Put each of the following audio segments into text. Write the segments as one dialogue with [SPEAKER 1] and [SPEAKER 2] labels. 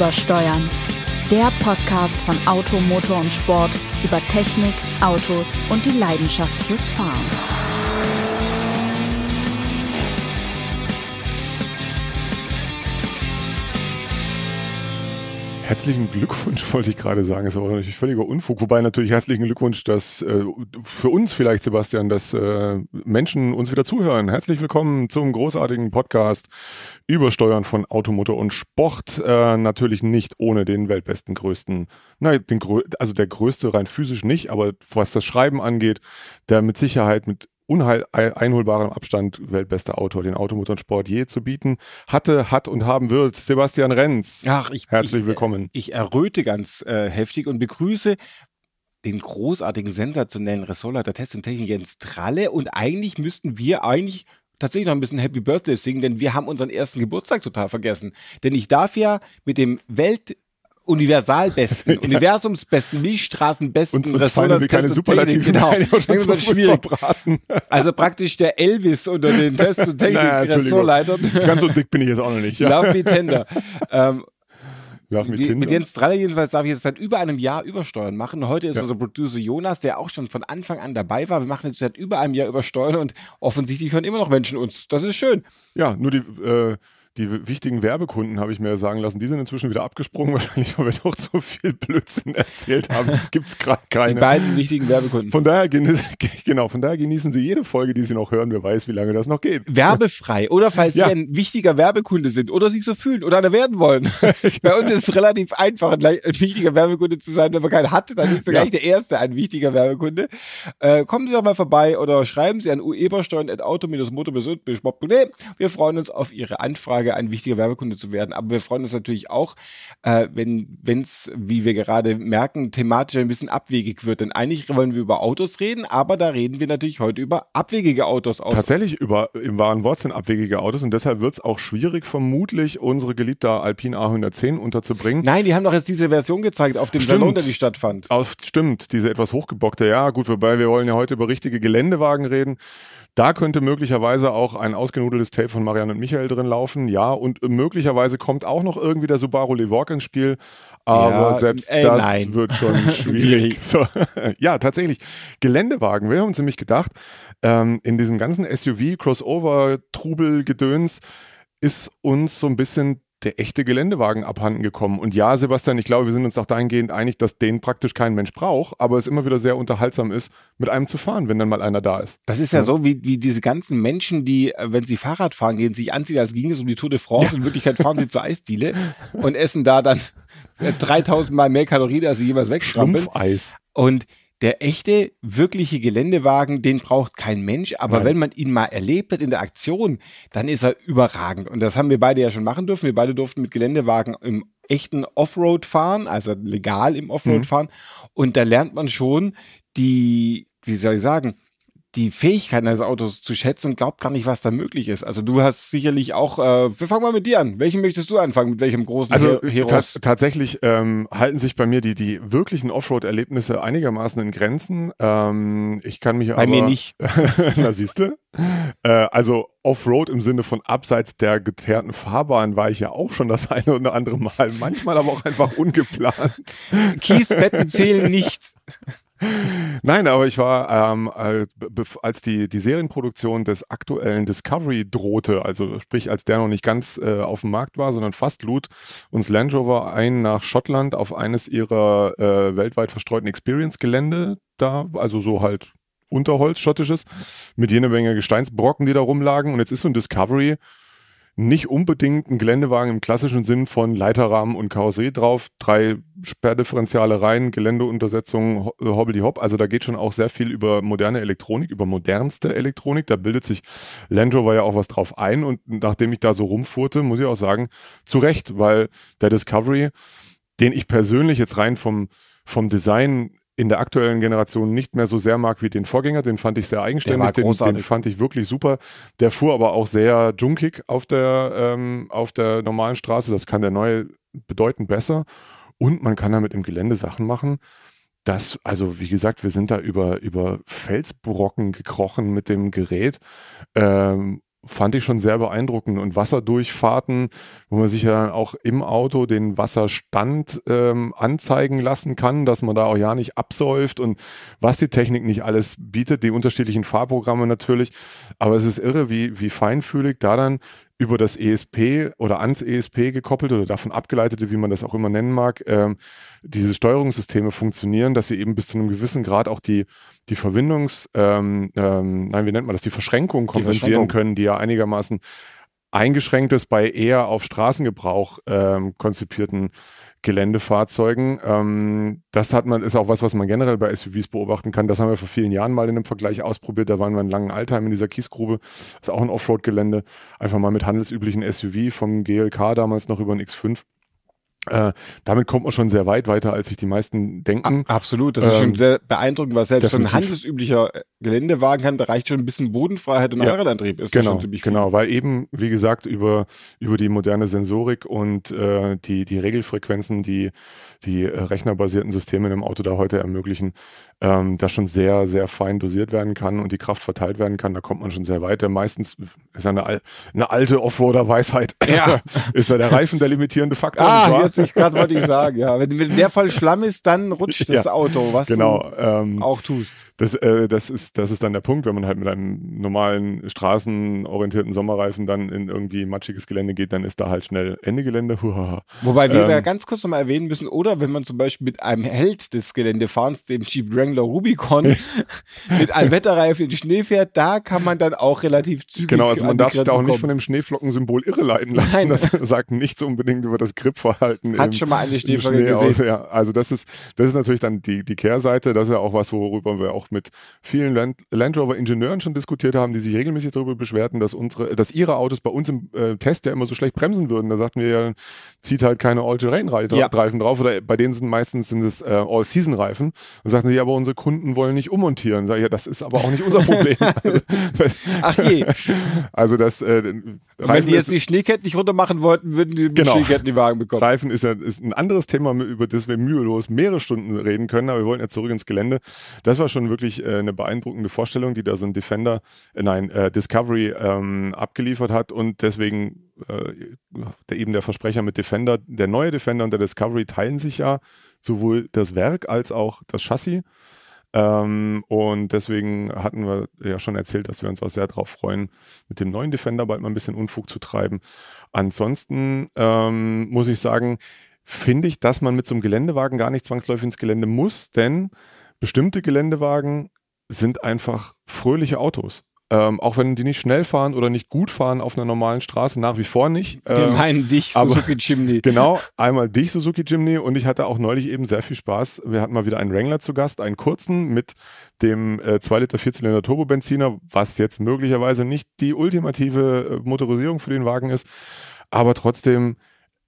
[SPEAKER 1] Übersteuern. Der Podcast von Auto, Motor und Sport über Technik, Autos und die Leidenschaft fürs Fahren.
[SPEAKER 2] Herzlichen Glückwunsch, wollte ich gerade sagen. Ist aber natürlich völliger Unfug. Wobei natürlich herzlichen Glückwunsch, dass äh, für uns vielleicht, Sebastian, dass äh, Menschen uns wieder zuhören. Herzlich willkommen zum großartigen Podcast Übersteuern von Automotor und Sport. Äh, natürlich nicht ohne den weltbesten größten, nein, den, also der größte rein physisch nicht, aber was das Schreiben angeht, der mit Sicherheit mit uneinholbarem Abstand weltbester Autor, den Automotorsport je zu bieten hatte, hat und haben wird. Sebastian Renz.
[SPEAKER 3] Ach, ich,
[SPEAKER 2] herzlich
[SPEAKER 3] ich,
[SPEAKER 2] willkommen.
[SPEAKER 3] Ich erröte ganz äh, heftig und begrüße den großartigen, sensationellen Ressortleiter Test und Technik Jens Tralle. Und eigentlich müssten wir eigentlich tatsächlich noch ein bisschen Happy Birthday singen, denn wir haben unseren ersten Geburtstag total vergessen. Denn ich darf ja mit dem Welt universalbesten, ja. universumsbesten, Milchstraßenbesten
[SPEAKER 2] und, und fallen wir keine Superlative
[SPEAKER 3] genau. das schwierig. Also praktisch der Elvis unter den Test- und Technik-Ressortleitern.
[SPEAKER 2] Naja, ganz so dick bin ich jetzt auch noch nicht.
[SPEAKER 3] Ja. Love me tender. ähm, Love me die, mit Jens Straller jedenfalls darf ich jetzt seit über einem Jahr Übersteuern machen. Heute ist ja. unser Producer Jonas, der auch schon von Anfang an dabei war. Wir machen jetzt seit über einem Jahr Übersteuern und offensichtlich hören immer noch Menschen uns. Das ist schön.
[SPEAKER 2] Ja, nur die äh, die wichtigen Werbekunden, habe ich mir sagen lassen, die sind inzwischen wieder abgesprungen, wahrscheinlich, weil wir doch so viel Blödsinn erzählt haben. Gibt es gerade keine.
[SPEAKER 3] Die beiden wichtigen Werbekunden.
[SPEAKER 2] Von daher, genau, von daher genießen Sie jede Folge, die Sie noch hören. Wer weiß, wie lange das noch geht.
[SPEAKER 3] Werbefrei. Oder falls ja. Sie ein wichtiger Werbekunde sind oder sich so fühlen oder einer werden wollen. Bei uns ist es relativ einfach, ein, wichtiger Werbekunde zu sein. Wenn man keinen hat, dann ist ja. gleich der erste ein wichtiger Werbekunde. Äh, kommen Sie doch mal vorbei oder schreiben Sie an uebersteuern.auto-motor.de. Wir freuen uns auf Ihre Anfrage Frage, ein wichtiger Werbekunde zu werden. Aber wir freuen uns natürlich auch, äh, wenn es, wie wir gerade merken, thematisch ein bisschen abwegig wird. Denn eigentlich wollen wir über Autos reden, aber da reden wir natürlich heute über abwegige Autos.
[SPEAKER 2] Tatsächlich über im wahren Wort sind abwegige Autos und deshalb wird es auch schwierig, vermutlich unsere geliebte Alpine A110 unterzubringen.
[SPEAKER 3] Nein, die haben doch jetzt diese Version gezeigt auf dem stimmt. Salon, der die stattfand.
[SPEAKER 2] Auf, stimmt, diese etwas hochgebockte. Ja, gut, wobei wir wollen ja heute über richtige Geländewagen reden. Da könnte möglicherweise auch ein ausgenudeltes Tape von Marianne und Michael drin laufen, ja. Und möglicherweise kommt auch noch irgendwie der Subaru Levorg ins Spiel. Aber ja, selbst ey, das nein. wird schon schwierig. so. Ja, tatsächlich. Geländewagen. Wir haben uns nämlich gedacht, ähm, in diesem ganzen SUV, Crossover, Trubel, Gedöns, ist uns so ein bisschen der echte Geländewagen abhanden gekommen. Und ja, Sebastian, ich glaube, wir sind uns auch dahingehend einig, dass den praktisch kein Mensch braucht, aber es immer wieder sehr unterhaltsam ist, mit einem zu fahren, wenn dann mal einer da ist.
[SPEAKER 3] Das ist ja, ja. so wie, wie diese ganzen Menschen, die, äh, wenn sie Fahrrad fahren gehen, sich anziehen, als ginge es um die Tour de France. Ja. In Wirklichkeit fahren sie zur Eisdiele und essen da dann 3000 Mal mehr Kalorien, als sie jemals wegstrampeln.
[SPEAKER 2] Eis.
[SPEAKER 3] Und der echte, wirkliche Geländewagen, den braucht kein Mensch. Aber Nein. wenn man ihn mal erlebt hat in der Aktion, dann ist er überragend. Und das haben wir beide ja schon machen dürfen. Wir beide durften mit Geländewagen im echten Offroad fahren, also legal im Offroad mhm. fahren. Und da lernt man schon die, wie soll ich sagen, die Fähigkeiten eines Autos zu schätzen und glaubt gar nicht, was da möglich ist. Also du hast sicherlich auch, äh, wir fangen mal mit dir an. Welchen möchtest du anfangen? Mit welchem großen
[SPEAKER 2] also, Heroes? tatsächlich ähm, halten sich bei mir die, die wirklichen Offroad-Erlebnisse einigermaßen in Grenzen. Ähm, ich kann mich
[SPEAKER 3] bei
[SPEAKER 2] aber...
[SPEAKER 3] mir nicht.
[SPEAKER 2] Na siehst du? Äh, also Offroad im Sinne von abseits der geteerten Fahrbahn war ich ja auch schon das eine oder andere Mal. Manchmal aber auch einfach ungeplant.
[SPEAKER 3] Kiesbetten zählen nicht.
[SPEAKER 2] Nein, aber ich war, ähm, als die, die Serienproduktion des aktuellen Discovery drohte, also sprich, als der noch nicht ganz äh, auf dem Markt war, sondern fast lud uns Land Rover ein nach Schottland auf eines ihrer äh, weltweit verstreuten Experience-Gelände da, also so halt Unterholz, schottisches, mit jene Menge Gesteinsbrocken, die da rumlagen. Und jetzt ist so ein Discovery nicht unbedingt ein Geländewagen im klassischen Sinn von Leiterrahmen und Karosserie drauf, drei Sperrdifferenziale rein, Geländeuntersetzung, Hobbledy Hop. Also da geht schon auch sehr viel über moderne Elektronik, über modernste Elektronik. Da bildet sich Land Rover ja auch was drauf ein. Und nachdem ich da so rumfuhrte, muss ich auch sagen, zu Recht, weil der Discovery, den ich persönlich jetzt rein vom, vom Design in der aktuellen Generation nicht mehr so sehr mag wie den Vorgänger. Den fand ich sehr eigenständig, den, den, fand ich wirklich super. Der fuhr aber auch sehr junkig auf der, ähm, auf der normalen Straße. Das kann der neue bedeutend besser. Und man kann damit im Gelände Sachen machen. Das, also wie gesagt, wir sind da über, über Felsbrocken gekrochen mit dem Gerät. Ähm, fand ich schon sehr beeindruckend. Und Wasserdurchfahrten, wo man sich ja dann auch im Auto den Wasserstand ähm, anzeigen lassen kann, dass man da auch ja nicht absäuft und was die Technik nicht alles bietet, die unterschiedlichen Fahrprogramme natürlich. Aber es ist irre, wie, wie feinfühlig da dann über das ESP oder ans ESP gekoppelt oder davon abgeleitete, wie man das auch immer nennen mag, ähm, diese Steuerungssysteme funktionieren, dass sie eben bis zu einem gewissen Grad auch die, die Verbindungs, ähm, ähm, nein, wie nennt man das, die Verschränkung kompensieren die Verschränkung. können, die ja einigermaßen eingeschränkt ist bei eher auf Straßengebrauch ähm, konzipierten Geländefahrzeugen. Ähm, das hat man, ist auch was, was man generell bei SUVs beobachten kann. Das haben wir vor vielen Jahren mal in einem Vergleich ausprobiert. Da waren wir in langen Altheim in dieser Kiesgrube. Das ist auch ein Offroad-Gelände. Einfach mal mit handelsüblichen SUV vom GLK damals noch über ein X5. Äh, damit kommt man schon sehr weit weiter, als sich die meisten denken.
[SPEAKER 3] Absolut, das ist ähm, schon sehr beeindruckend, was selbst definitiv. ein handelsüblicher Geländewagen kann, da reicht schon ein bisschen Bodenfreiheit und ja, Allradantrieb.
[SPEAKER 2] Ist genau, genau, weil eben, wie gesagt, über, über die moderne Sensorik und äh, die, die Regelfrequenzen, die die äh, rechnerbasierten Systeme in einem Auto da heute ermöglichen, ähm, das schon sehr, sehr fein dosiert werden kann und die Kraft verteilt werden kann. Da kommt man schon sehr weit. Meistens ist ja eine, eine alte Offroader-Weisheit. Ja. ist ja der Reifen der limitierende Faktor.
[SPEAKER 3] Ah, jetzt ich gerade wollte ich sagen, ja. Wenn, wenn der voll Schlamm ist, dann rutscht das ja, Auto, was genau, du ähm, auch tust.
[SPEAKER 2] Das, äh, das, ist, das ist dann der Punkt, wenn man halt mit einem normalen straßenorientierten Sommerreifen dann in irgendwie matschiges Gelände geht, dann ist da halt schnell Ende Gelände.
[SPEAKER 3] Wobei wir ähm, ganz kurz nochmal erwähnen müssen, oder wenn man zum Beispiel mit einem Held des Geländefahrens, dem Jeep Wrangler Rubicon, mit Allwetterreifen in den Schnee fährt, da kann man dann auch relativ zügig
[SPEAKER 2] Genau, also man darf sich da auch kommen. nicht von dem Schneeflockensymbol irreleiten lassen. Nein. Das sagt nichts unbedingt über das Gripverhalten.
[SPEAKER 3] Hat schon mal eine Schneeflocke Schnee gesehen. Aus,
[SPEAKER 2] ja. Also das ist, das ist natürlich dann die, die Kehrseite. Das ist ja auch was, worüber wir auch mit vielen Land, Land Rover Ingenieuren schon diskutiert haben, die sich regelmäßig darüber beschwerten, dass unsere, dass ihre Autos bei uns im äh, Test ja immer so schlecht bremsen würden. Da sagten wir ja, zieht halt keine All-Terrain-Reifen ja. drauf oder bei denen sind meistens sind es äh, All-Season-Reifen. Und sagten sie, aber unsere Kunden wollen nicht ummontieren. Sag ich, ja, das ist aber auch nicht unser Problem.
[SPEAKER 3] Ach je.
[SPEAKER 2] Also das äh,
[SPEAKER 3] Wenn die jetzt die Schneeketten nicht runter machen wollten, würden die genau. Schneeketten die Wagen bekommen.
[SPEAKER 2] Reifen ist ja ist ein anderes Thema, über das wir mühelos mehrere Stunden reden können, aber wir wollen jetzt zurück ins Gelände. Das war schon wirklich äh, eine beeindruckende Vorstellung, die da so ein Defender, äh, nein, äh, Discovery ähm, abgeliefert hat und deswegen äh, der, eben der Versprecher mit Defender, der neue Defender und der Discovery teilen sich ja sowohl das Werk als auch das Chassis. Ähm, und deswegen hatten wir ja schon erzählt, dass wir uns auch sehr darauf freuen, mit dem neuen Defender bald mal ein bisschen Unfug zu treiben. Ansonsten ähm, muss ich sagen, finde ich, dass man mit so einem Geländewagen gar nicht zwangsläufig ins Gelände muss, denn bestimmte Geländewagen sind einfach fröhliche Autos. Ähm, auch wenn die nicht schnell fahren oder nicht gut fahren auf einer normalen Straße, nach wie vor nicht.
[SPEAKER 3] Ähm, Wir meinen dich, Suzuki Jimny.
[SPEAKER 2] Genau, einmal dich, Suzuki Jimny. Und ich hatte auch neulich eben sehr viel Spaß. Wir hatten mal wieder einen Wrangler zu Gast, einen kurzen mit dem äh, 2 Liter Vierzylinder Turbobenziner, was jetzt möglicherweise nicht die ultimative äh, Motorisierung für den Wagen ist. Aber trotzdem,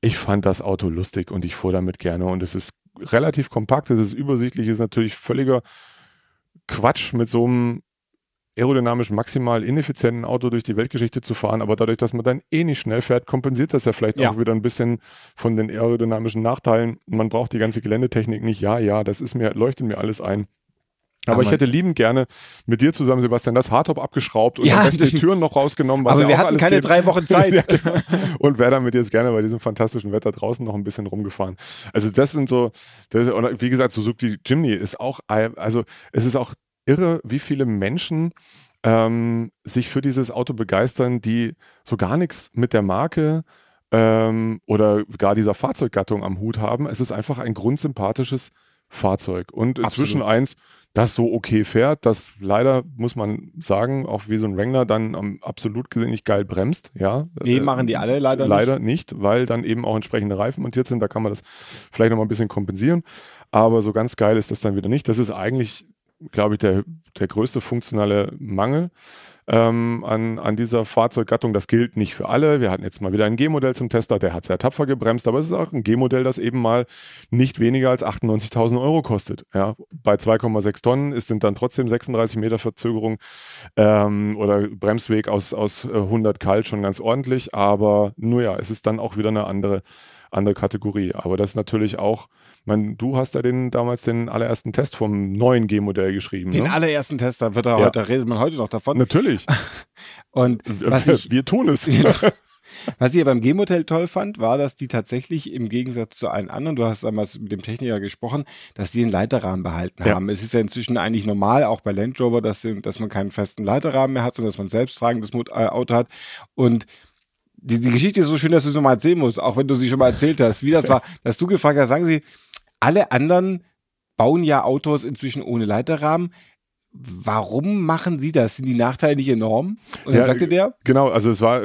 [SPEAKER 2] ich fand das Auto lustig und ich fuhr damit gerne. Und es ist relativ kompakt, es ist übersichtlich, es ist natürlich völliger Quatsch mit so einem aerodynamisch maximal ineffizienten Auto durch die Weltgeschichte zu fahren, aber dadurch, dass man dann eh nicht schnell fährt, kompensiert das ja vielleicht ja. auch wieder ein bisschen von den aerodynamischen Nachteilen. Man braucht die ganze Geländetechnik nicht. Ja, ja, das ist mir, leuchtet mir alles ein. Aber ja, ich hätte liebend gerne mit dir zusammen, Sebastian, das Hardtop abgeschraubt und ja, die Türen noch rausgenommen.
[SPEAKER 3] Was aber ja wir hatten keine geht. drei Wochen Zeit. ja,
[SPEAKER 2] genau. Und wäre dann mit dir jetzt gerne bei diesem fantastischen Wetter draußen noch ein bisschen rumgefahren. Also das sind so, das, wie gesagt, Suzuki Jimny ist auch, also es ist auch irre, wie viele Menschen ähm, sich für dieses Auto begeistern, die so gar nichts mit der Marke ähm, oder gar dieser Fahrzeuggattung am Hut haben. Es ist einfach ein grundsympathisches Fahrzeug und inzwischen Absolut. eins, das so okay fährt, das leider, muss man sagen, auch wie so ein Wrangler dann um, absolut gesehen nicht geil bremst, ja.
[SPEAKER 3] Nee, äh, machen die alle leider,
[SPEAKER 2] leider nicht. Leider nicht, weil dann eben auch entsprechende Reifen montiert sind, da kann man das vielleicht nochmal ein bisschen kompensieren, aber so ganz geil ist das dann wieder nicht. Das ist eigentlich glaube ich, der, der größte funktionale Mangel ähm, an, an dieser Fahrzeuggattung. Das gilt nicht für alle. Wir hatten jetzt mal wieder ein G-Modell zum Tester, der hat sehr tapfer gebremst, aber es ist auch ein G-Modell, das eben mal nicht weniger als 98.000 Euro kostet. Ja, bei 2,6 Tonnen ist, sind dann trotzdem 36 Meter Verzögerung ähm, oder Bremsweg aus, aus 100 äh, kalt schon ganz ordentlich, aber nur ja, es ist dann auch wieder eine andere andere Kategorie. Aber das ist natürlich auch, man, du hast ja den damals den allerersten Test vom neuen G-Modell geschrieben.
[SPEAKER 3] Den
[SPEAKER 2] ne?
[SPEAKER 3] allerersten Test, da wird er
[SPEAKER 2] Ja.
[SPEAKER 3] heute, da redet man heute noch davon.
[SPEAKER 2] Natürlich.
[SPEAKER 3] Und was
[SPEAKER 2] wir,
[SPEAKER 3] ich,
[SPEAKER 2] wir tun es.
[SPEAKER 3] Was ich ja beim G-Modell toll fand, war, dass die tatsächlich im Gegensatz zu allen anderen, du hast damals mit dem Techniker gesprochen, dass die den Leiterrahmen behalten
[SPEAKER 2] Ja.
[SPEAKER 3] haben. Es ist ja inzwischen eigentlich normal, auch bei Land Rover, dass, dass man keinen festen Leiterrahmen mehr hat, sondern dass man selbst tragendes äh, Auto hat. Und die, die Geschichte ist so schön, dass du sie mal erzählen musst, auch wenn du sie schon mal erzählt hast, wie das war, dass du gefragt hast, sagen sie, alle anderen bauen ja Autos inzwischen ohne Leiterrahmen. Warum machen sie das? Sind die Nachteile nicht enorm? Und dann
[SPEAKER 2] Ja,
[SPEAKER 3] sagte der,
[SPEAKER 2] Genau, also es war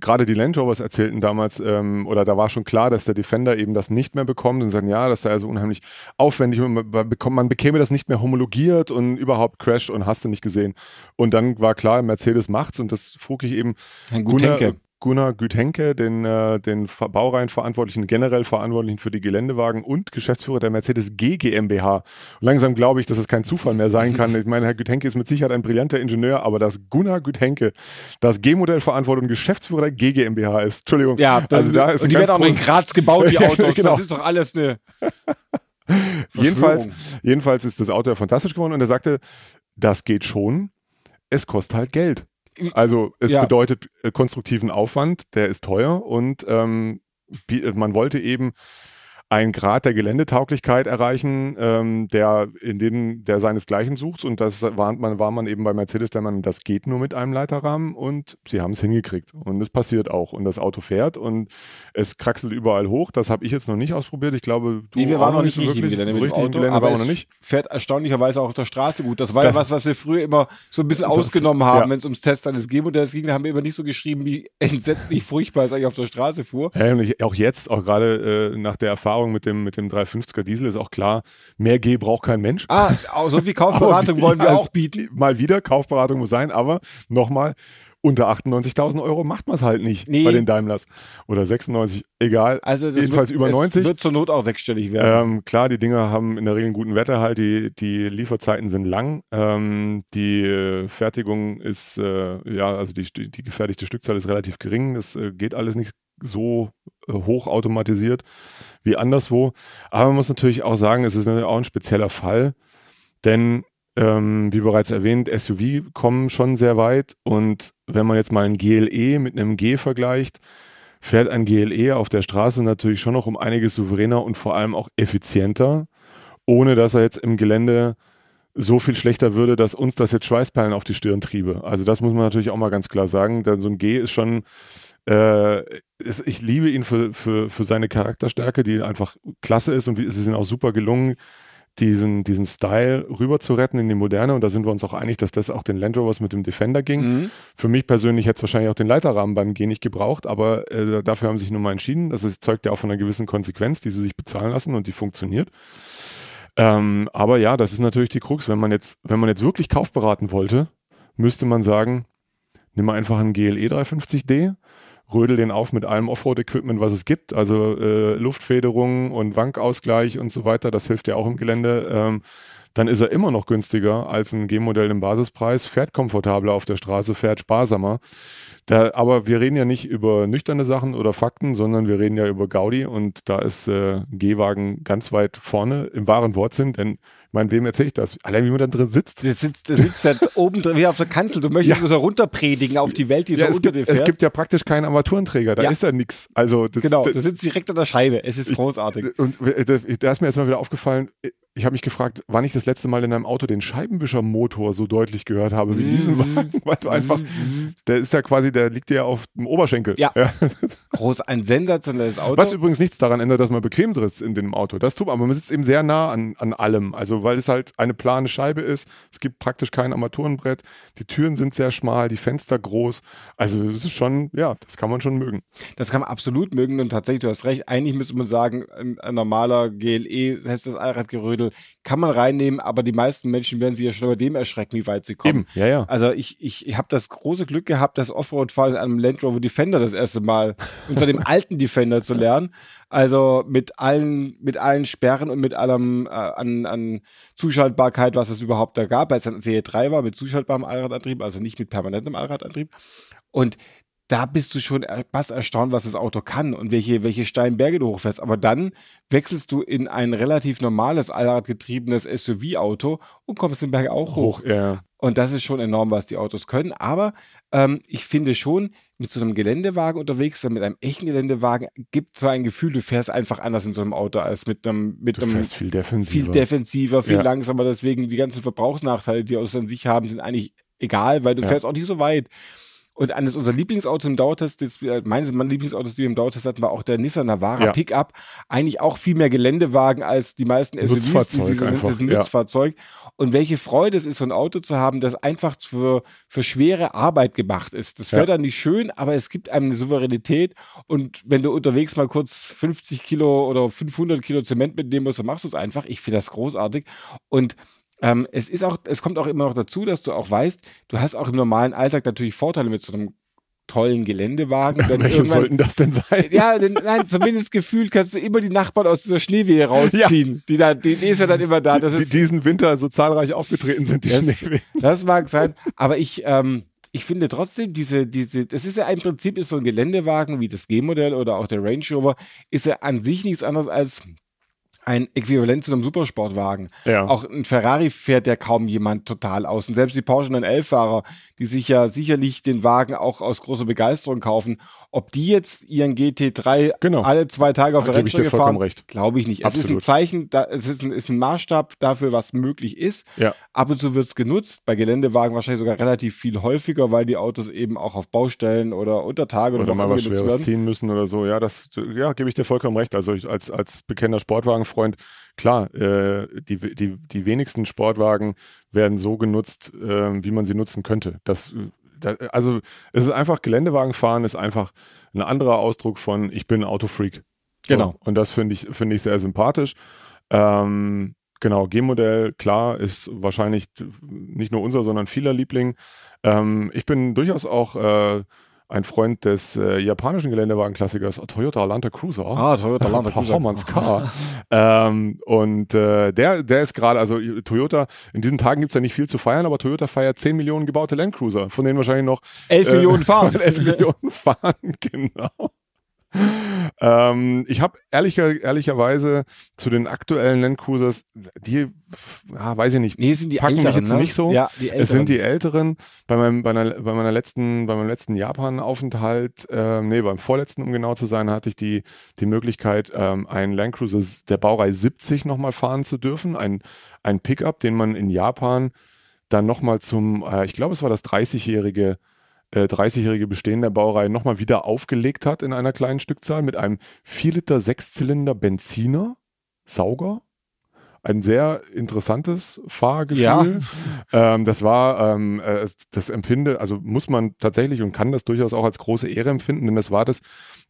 [SPEAKER 2] gerade die Land Rovers erzählten damals, ähm, oder da war schon klar, dass der Defender eben das nicht mehr bekommt und sagen, ja, das sei also unheimlich aufwendig und man, bekommt, man bekäme das nicht mehr homologiert und überhaupt crasht und hast du nicht gesehen. Und dann war klar, Mercedes macht's und das frug ich eben
[SPEAKER 3] Herrn
[SPEAKER 2] Gunnar,
[SPEAKER 3] Gutenke.
[SPEAKER 2] Gunnar Güthenke, den, äh, den Ver- Baureihenverantwortlichen, generell Verantwortlichen für die Geländewagen und Geschäftsführer der Mercedes G GmbH. Langsam glaube ich, dass es kein Zufall mehr sein kann. Ich meine, Herr Güthenke ist mit Sicherheit ein brillanter Ingenieur, aber dass Gunnar Güthenke das G-Modell verantwortet und Geschäftsführer der G GmbH ist. Entschuldigung.
[SPEAKER 3] Ja, das
[SPEAKER 2] also da ist
[SPEAKER 3] und die werden auch noch in Graz gebaut, die Autos.
[SPEAKER 2] genau.
[SPEAKER 3] Das ist doch alles eine.
[SPEAKER 2] Jedenfalls, jedenfalls ist das Auto ja fantastisch geworden und er sagte, das geht schon, es kostet halt Geld. Also es
[SPEAKER 3] Ja.
[SPEAKER 2] bedeutet äh, konstruktiven Aufwand, der ist teuer und ähm, äh, man wollte eben einen Grad der Geländetauglichkeit erreichen, ähm, der in dem der seinesgleichen sucht und das war man, war man eben bei Mercedes der Mann, das geht nur mit einem Leiterrahmen und sie haben es hingekriegt und es passiert auch und das Auto fährt und es kraxelt überall hoch. Das habe ich jetzt noch nicht ausprobiert. Ich glaube, du
[SPEAKER 3] Nee, wir
[SPEAKER 2] auch
[SPEAKER 3] waren noch nicht
[SPEAKER 2] so
[SPEAKER 3] richtig im
[SPEAKER 2] wirklich.
[SPEAKER 3] Gelände
[SPEAKER 2] richtig
[SPEAKER 3] Auto,
[SPEAKER 2] Gelände
[SPEAKER 3] aber
[SPEAKER 2] noch nicht.
[SPEAKER 3] fährt erstaunlicherweise auch auf der Straße gut. Das war
[SPEAKER 2] Das-
[SPEAKER 3] ja was, was wir früher immer so ein bisschen
[SPEAKER 2] Das-
[SPEAKER 3] ausgenommen haben,
[SPEAKER 2] ja.
[SPEAKER 3] wenn es ums Test eines G-Modells ging. Da haben wir immer nicht so geschrieben, wie entsetzlich furchtbar es eigentlich auf der Straße fuhr.
[SPEAKER 2] Ja, und ich, auch jetzt, auch gerade äh, nach der Erfahrung mit dem, mit dem 350er Diesel ist auch klar, mehr G braucht kein Mensch.
[SPEAKER 3] Ah, so viel Kaufberatung wollen wir auch bieten.
[SPEAKER 2] Mal wieder, Kaufberatung muss sein, aber nochmal, unter 98.000 Euro macht man es halt nicht
[SPEAKER 3] Nee.
[SPEAKER 2] bei den Daimlers. Oder 96, egal.
[SPEAKER 3] Also
[SPEAKER 2] Jedenfalls
[SPEAKER 3] wird,
[SPEAKER 2] über
[SPEAKER 3] es
[SPEAKER 2] 90.
[SPEAKER 3] wird zur Not auch sechsstellig werden.
[SPEAKER 2] Ähm, klar, die Dinger haben in der Regel einen guten Wetterhalt, die, die Lieferzeiten sind lang, ähm, die äh, Fertigung ist, äh, ja, also die, die gefertigte Stückzahl ist relativ gering, das äh, geht alles nicht so äh, hoch automatisiert wie anderswo. Aber man muss natürlich auch sagen, es ist natürlich auch ein spezieller Fall, denn ähm, wie bereits erwähnt, SUV kommen schon sehr weit und wenn man jetzt mal ein GLE mit einem G vergleicht, fährt ein GLE auf der Straße natürlich schon noch um einiges souveräner und vor allem auch effizienter, ohne dass er jetzt im Gelände so viel schlechter würde, dass uns das jetzt Schweißperlen auf die Stirn triebe. Also das muss man natürlich auch mal ganz klar sagen. Denn so ein G ist schon, äh, ist, ich liebe ihn für, für, für seine Charakterstärke, die einfach klasse ist und es ist ihm auch super gelungen, diesen, diesen Style rüber zu retten in die Moderne. Und da sind wir uns auch einig, dass das auch den Land Rovers mit dem Defender ging.
[SPEAKER 3] Mhm.
[SPEAKER 2] Für mich persönlich hätte es wahrscheinlich auch den Leiterrahmen beim G nicht gebraucht, aber äh, dafür haben sie sich nun mal entschieden. Das ist, zeugt ja auch von einer gewissen Konsequenz, die sie sich bezahlen lassen und die funktioniert. Ähm, aber ja, das ist natürlich die Krux. Wenn man jetzt, wenn man jetzt wirklich kaufberaten wollte, müsste man sagen, nimm mal einfach einen GLE 350D, rödel den auf mit allem Offroad-Equipment, was es gibt, also äh, Luftfederung und Wankausgleich und so weiter. Das hilft ja auch im Gelände. Ähm, dann ist er immer noch günstiger als ein G-Modell im Basispreis, fährt komfortabler auf der Straße, fährt sparsamer. Da, aber wir reden ja nicht über nüchterne Sachen oder Fakten, sondern wir reden ja über Gaudi und da ist äh, G-Wagen ganz weit vorne im wahren Wortsinn, denn ich meine, wem erzähle ich das? Allein wie man da drin sitzt.
[SPEAKER 3] Der sitzt, der sitzt da oben drin, wie auf der Kanzel. Du möchtest
[SPEAKER 2] Ja.
[SPEAKER 3] nur so runterpredigen auf die Welt, die
[SPEAKER 2] Ja, es,
[SPEAKER 3] unter
[SPEAKER 2] gibt,
[SPEAKER 3] dir
[SPEAKER 2] es
[SPEAKER 3] fährt.
[SPEAKER 2] gibt ja praktisch keinen Armaturenträger, da
[SPEAKER 3] Ja.
[SPEAKER 2] ist ja nichts. Also das,
[SPEAKER 3] genau,
[SPEAKER 2] das,
[SPEAKER 3] du sitzt direkt an der Scheibe. Es ist großartig.
[SPEAKER 2] Und äh, da da ist mir erstmal wieder aufgefallen, ich habe mich gefragt, wann ich das letzte Mal in einem Auto den Scheibenwischermotor so deutlich gehört habe wie diesen Wagen, weil du einfach, der ist ja quasi, der liegt dir ja auf dem Oberschenkel.
[SPEAKER 3] Ja. Groß, ein sensationelles Auto.
[SPEAKER 2] Was übrigens nichts daran ändert, dass man bequem sitzt in dem Auto. Das tut man, aber man sitzt eben sehr nah an, an allem. Also weil es halt eine plane Scheibe ist. Es gibt praktisch kein Armaturenbrett. Die Türen sind sehr schmal, die Fenster groß. Also das ist schon, ja, das kann man schon mögen.
[SPEAKER 3] Das kann man absolut mögen und tatsächlich, du hast recht, eigentlich müsste man sagen, ein, ein normaler GLE, heißt das Allradgerödel, kann man reinnehmen, aber die meisten Menschen werden sich ja schon über dem erschrecken, wie weit sie kommen.
[SPEAKER 2] ja, ja.
[SPEAKER 3] Also ich, ich, ich habe das große Glück gehabt, das Offroad-Fahren in einem Land Rover Defender das erste Mal unter dem alten Defender zu lernen. Also mit allen, mit allen Sperren und mit allem äh, an, an Zuschaltbarkeit, was es überhaupt da gab, weil es ein Serie 3 war mit zuschaltbarem Allradantrieb, also nicht mit permanentem Allradantrieb. Und da bist du schon fast erstaunt, was das Auto kann und welche, welche steilen Berge du hochfährst. Aber dann wechselst du in ein relativ normales, allradgetriebenes SUV-Auto und kommst den Berg auch hoch. hoch
[SPEAKER 2] ja.
[SPEAKER 3] Und das ist schon enorm, was die Autos können. Aber ähm, ich finde schon, mit so einem Geländewagen unterwegs mit einem echten Geländewagen, gibt so ein Gefühl, du fährst einfach anders in so einem Auto als mit einem, mit
[SPEAKER 2] du
[SPEAKER 3] einem
[SPEAKER 2] fährst viel defensiver.
[SPEAKER 3] viel defensiver, viel
[SPEAKER 2] Ja.
[SPEAKER 3] langsamer. Deswegen die ganzen Verbrauchsnachteile, die Autos an sich haben, sind eigentlich egal, weil du
[SPEAKER 2] Ja.
[SPEAKER 3] fährst auch nicht so weit. Und eines unserer Lieblingsautos im Dauertest, das, meines Lieblingsautos, die wir im Dauertest hatten, war auch der Nissan Navara
[SPEAKER 2] Ja.
[SPEAKER 3] Pickup. Eigentlich auch viel mehr Geländewagen als die meisten SUVs.
[SPEAKER 2] Nutzfahrzeug
[SPEAKER 3] die sie so. Das ist ein
[SPEAKER 2] einfach, ja.
[SPEAKER 3] Nutzfahrzeug. Und welche Freude es ist, so ein Auto zu haben, das einfach für, für schwere Arbeit gemacht ist. Das
[SPEAKER 2] Ja.
[SPEAKER 3] fährt dann nicht schön, aber es gibt einem eine Souveränität. Und wenn du unterwegs mal kurz 50 Kilo oder 500 Kilo Zement mitnehmen musst, dann machst du es einfach. Ich finde das großartig. Und ähm, es ist auch, es kommt auch immer noch dazu, dass du auch weißt, du hast auch im normalen Alltag natürlich Vorteile mit so einem tollen Geländewagen. Denn
[SPEAKER 2] Welche sollten das denn sein?
[SPEAKER 3] ja, denn, nein, zumindest gefühlt kannst du immer die Nachbarn aus dieser Schneewehe rausziehen. Die, da, die, die ist ja dann immer da. Das
[SPEAKER 2] die
[SPEAKER 3] ist,
[SPEAKER 2] diesen Winter so zahlreich aufgetreten sind, die
[SPEAKER 3] das,
[SPEAKER 2] Schneewehen.
[SPEAKER 3] das mag sein, aber ich, ähm, ich finde trotzdem, diese, diese, das ist ja im Prinzip ist so ein Geländewagen wie das G-Modell oder auch der Range Rover, ist ja an sich nichts anderes als ein Äquivalent zu einem Supersportwagen.
[SPEAKER 2] Ja.
[SPEAKER 3] Auch ein Ferrari fährt ja kaum jemand total aus. Und selbst die Porsche 911-Fahrer, die sich ja sicherlich den Wagen auch aus großer Begeisterung kaufen, ob die jetzt ihren GT3
[SPEAKER 2] Genau.
[SPEAKER 3] alle zwei Tage auf
[SPEAKER 2] Da
[SPEAKER 3] der Rennstrecke fahren, glaube ich nicht. Es ist ein
[SPEAKER 2] Absolut.
[SPEAKER 3] Zeichen, da, es ist ein, ist ein Maßstab dafür, was möglich ist.
[SPEAKER 2] Ja.
[SPEAKER 3] Ab und zu wird es genutzt, bei Geländewagen wahrscheinlich sogar relativ viel häufiger, weil die Autos eben auch auf Baustellen oder unter Tage
[SPEAKER 2] Oder
[SPEAKER 3] oder,
[SPEAKER 2] mal was Schweres
[SPEAKER 3] werden.
[SPEAKER 2] ziehen müssen oder so. Ja, das, ja, gebe ich dir vollkommen recht. Also ich, als, als bekennender Sportwagenfreund, klar, äh, die, die, die wenigsten Sportwagen werden so genutzt, äh, wie man sie nutzen könnte. Das, da, also es ist einfach, Geländewagenfahren ist einfach ein anderer Ausdruck von ich bin Autofreak.
[SPEAKER 3] Genau.
[SPEAKER 2] Und das finde ich, finde ich sehr sympathisch. Ähm, genau, G-Modell, klar, ist wahrscheinlich nicht nur unser, sondern vieler Liebling. Ähm, ich bin durchaus auch äh, ein Freund des äh, japanischen Geländewagenklassikers Toyota Land Cruiser.
[SPEAKER 3] Ah, Toyota Land Cruiser.
[SPEAKER 2] Performance Car. ähm, und äh, der, der ist gerade, also Toyota, in diesen Tagen gibt es ja nicht viel zu feiern, aber Toyota feiert 10 Millionen gebaute Landcruiser, von denen wahrscheinlich noch
[SPEAKER 3] 11
[SPEAKER 2] äh,
[SPEAKER 3] Millionen fahren.
[SPEAKER 2] 11 Millionen fahren, genau. Ähm, ich habe ehrlicher, ehrlicherweise zu den aktuellen Landcruisers, die, ja, weiß ich nicht,
[SPEAKER 3] Nee, sind die
[SPEAKER 2] packen mich
[SPEAKER 3] älteren,
[SPEAKER 2] jetzt
[SPEAKER 3] ne?
[SPEAKER 2] nicht so.
[SPEAKER 3] Ja,
[SPEAKER 2] Es sind die älteren. Bei meinem, bei, einer, bei meiner letzten, bei meinem letzten Japan-Aufenthalt, ähm, nee, beim vorletzten, um genau zu sein, hatte ich die, die Möglichkeit, ähm, einen Land Cruiser der Baureihe 70 nochmal fahren zu dürfen. Ein, ein Pickup, den man in Japan dann nochmal zum, äh, ich glaube, es war das 30-jährige äh, 30-jährige Bestehen der Baureihe nochmal wieder aufgelegt hat in einer kleinen Stückzahl mit einem 4 Liter Sechszylinder Benziner Sauger. Ein sehr interessantes Fahrgefühl.
[SPEAKER 3] Ja.
[SPEAKER 2] Ähm, das war, ähm, äh, das empfinde, also muss man tatsächlich und kann das durchaus auch als große Ehre empfinden, denn das war das,